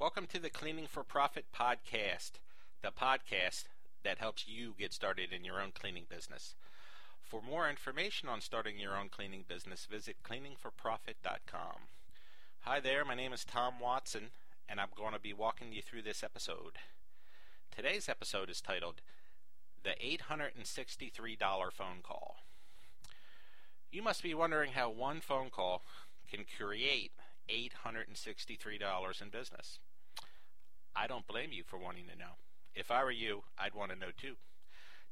Welcome to the Cleaning for Profit podcast, the podcast that helps you get started in your own cleaning business. For more information on starting your own cleaning business, visit cleaningforprofit.com. Hi there, my name is Tom Watson, and I'm going to be walking you through this episode. Today's episode is titled The $863 Phone Call. You must be wondering how one phone call can create $863 in business. I don't blame you for wanting to know. If I were you, I'd want to know too.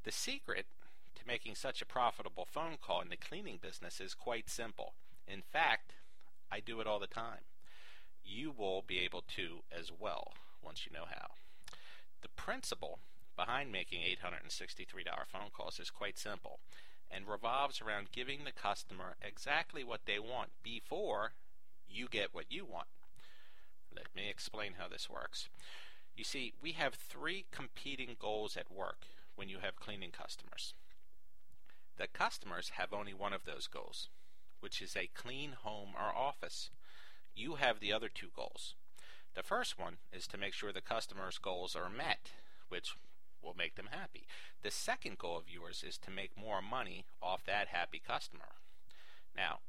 The secret to making such a profitable phone call in the cleaning business is quite simple. In fact, I do it all the time. You will be able to as well once you know how. The principle behind making $863 phone calls is quite simple and revolves around giving the customer exactly what they want before you get what you want. Let me explain how this works. You see, we have three competing goals at work when you have cleaning customers. The customers have only one of those goals, which is a clean home or office. You have the other two goals. The first one is to make sure the customer's goals are met, which will make them happy. The second goal of yours is to make more money off that happy customer. Now,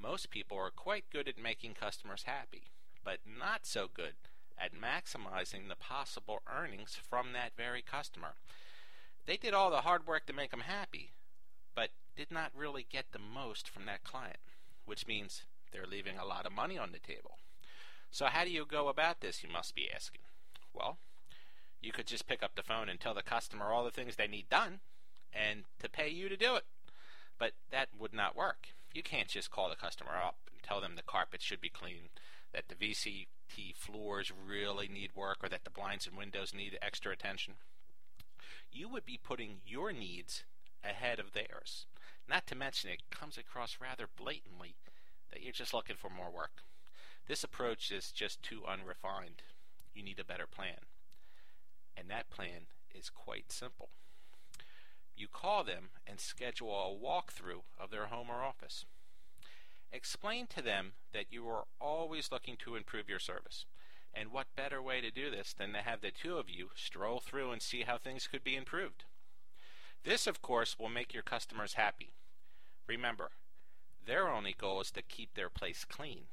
most people are quite good at making customers happy, but not so good at maximizing the possible earnings from that very customer. They did all the hard work to make them happy, but did not really get the most from that client, which means they're leaving a lot of money on the table. So, how do you go about this, you must be asking? Well, you could just pick up the phone and tell the customer all the things they need done and to pay you to do it. But that would not work. You can't just call the customer up and tell them the carpet should be clean, that the VCT floors really need work, or that the blinds and windows need extra attention. You would be putting your needs ahead of theirs. Not to mention, it comes across rather blatantly that you're just looking for more work. This approach is just too unrefined. You need a better plan. And that plan is quite simple you call them and schedule a walkthrough of their home or office. Explain to them that you are always looking to improve your service. And what better way to do this than to have the two of you stroll through and see how things could be improved? This, of course, will make your customers happy. Remember, their only goal is to keep their place clean.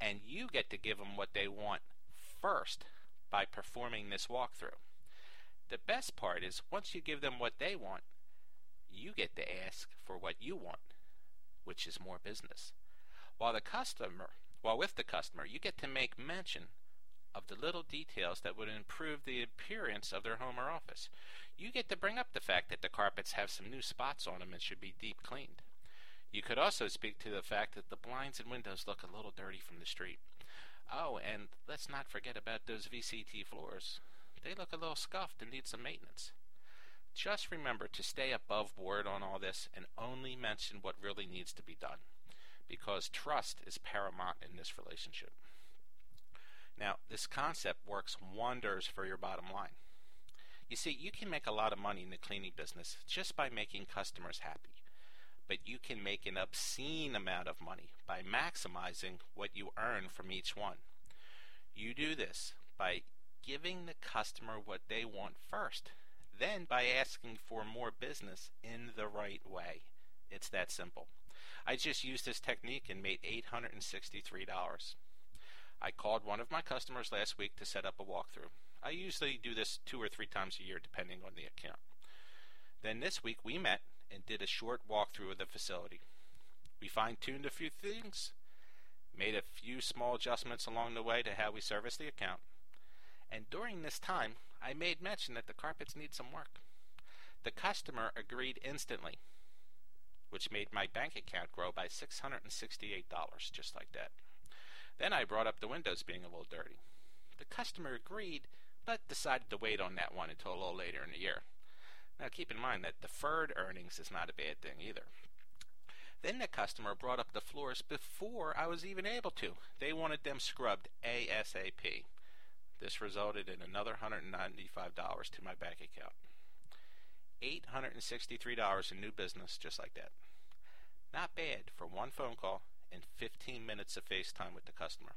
And you get to give them what they want first by performing this walkthrough. The best part is once you give them what they want, you get to ask for what you want, which is more business. While the customer, while with the customer, you get to make mention of the little details that would improve the appearance of their home or office. You get to bring up the fact that the carpets have some new spots on them and should be deep cleaned. You could also speak to the fact that the blinds and windows look a little dirty from the street. Oh, and let's not forget about those VCT floors they look a little scuffed and need some maintenance. Just remember to stay above board on all this and only mention what really needs to be done, because trust is paramount in this relationship. Now, this concept works wonders for your bottom line. You see, you can make a lot of money in the cleaning business just by making customers happy. But you can make an obscene amount of money by maximizing what you earn from each one. You do this by giving the customer what they want first, then by asking for more business in the right way. It's that simple. I just used this technique and made $863. I called one of my customers last week to set up a walkthrough. I usually do this two or three times a year depending on the account. Then this week we met and did a short walkthrough of the facility. We fine tuned a few things, made a few small adjustments along the way to how we service the account, and during this time I made mention that the carpets need some work. The customer agreed instantly, which made my bank account grow by $668, just like that. Then I brought up the windows being a little dirty. The customer agreed, but decided to wait on that one until a little later in the year. Now keep in mind that deferred earnings is not a bad thing either. Then the customer brought up the floors before I was even able to. They wanted them scrubbed ASAP. This resulted in another $195 to my bank account. $863 in new business just like that. Not bad for one phone call and 15 minutes of FaceTime with the customer.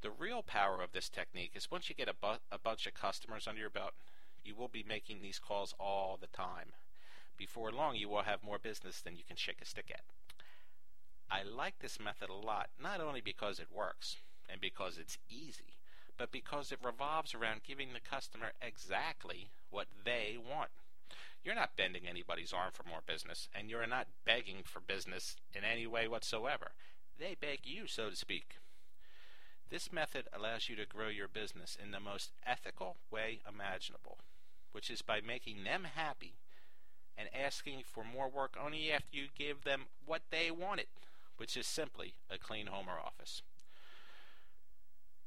The real power of this technique is once you get a, bu- a bunch of customers under your belt, you will be making these calls all the time. Before long, you will have more business than you can shake a stick at. I like this method a lot, not only because it works and because it's easy, but because it revolves around giving the customer exactly what they want. You're not bending anybody's arm for more business, and you're not begging for business in any way whatsoever. They beg you, so to speak. This method allows you to grow your business in the most ethical way imaginable, which is by making them happy and asking for more work only after you give them what they wanted, which is simply a clean home or office.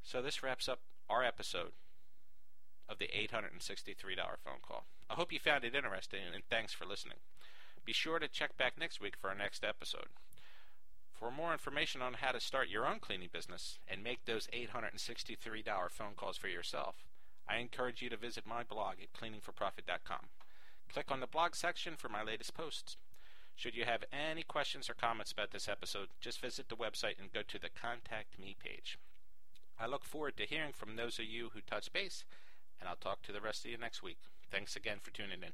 So this wraps up our episode of the $863 phone call. I hope you found it interesting and thanks for listening. Be sure to check back next week for our next episode. For more information on how to start your own cleaning business and make those $863 phone calls for yourself, I encourage you to visit my blog at cleaningforprofit.com. Click on the blog section for my latest posts. Should you have any questions or comments about this episode, just visit the website and go to the Contact Me page. I look forward to hearing from those of you who touch base, and I'll talk to the rest of you next week. Thanks again for tuning in.